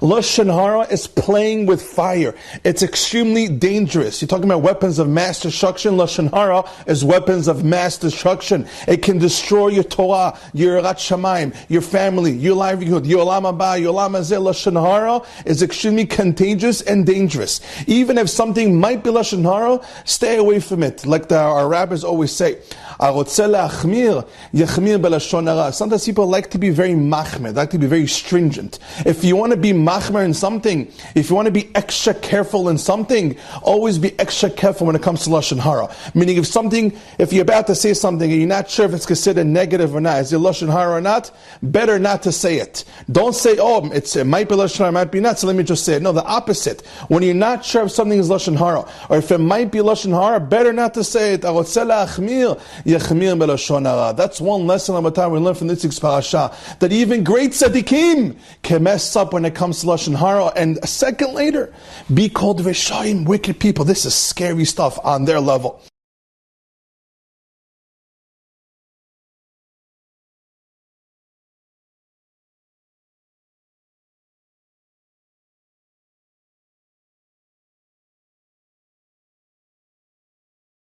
Lashon Hara is playing with fire. It's extremely dangerous. You're talking about weapons of mass destruction. Lashon Hara is weapons of mass destruction. It can destroy your Torah, your Rat Shamayim, your family, your livelihood, your Olam Haba, your Olam Hazeh. Lashon Hara is extremely contagious and dangerous. Even if something might be Lashon Hara, stay away from it. Like the, our rabbis always say, Sometimes people like to be very machmir, like to be very stringent. If you want to be machmir in something, if you want to be extra careful in something, always be extra careful when it comes to lashon hara. Meaning, if something, if you're about to say something and you're not sure if it's considered negative or not, is it lashon hara or not, better not to say it. Don't say, "Oh, it's it might be lashon hara, it might be not." So let me just say it. No, the opposite. When you're not sure if something is lashon hara or if it might be lashon hara, better not to say it. That's one lesson of time we learn from this parasha that even great tzaddikim can mess up when it comes to lashon hara. And a second later, be called rishayim, wicked people. This is scary stuff on their level.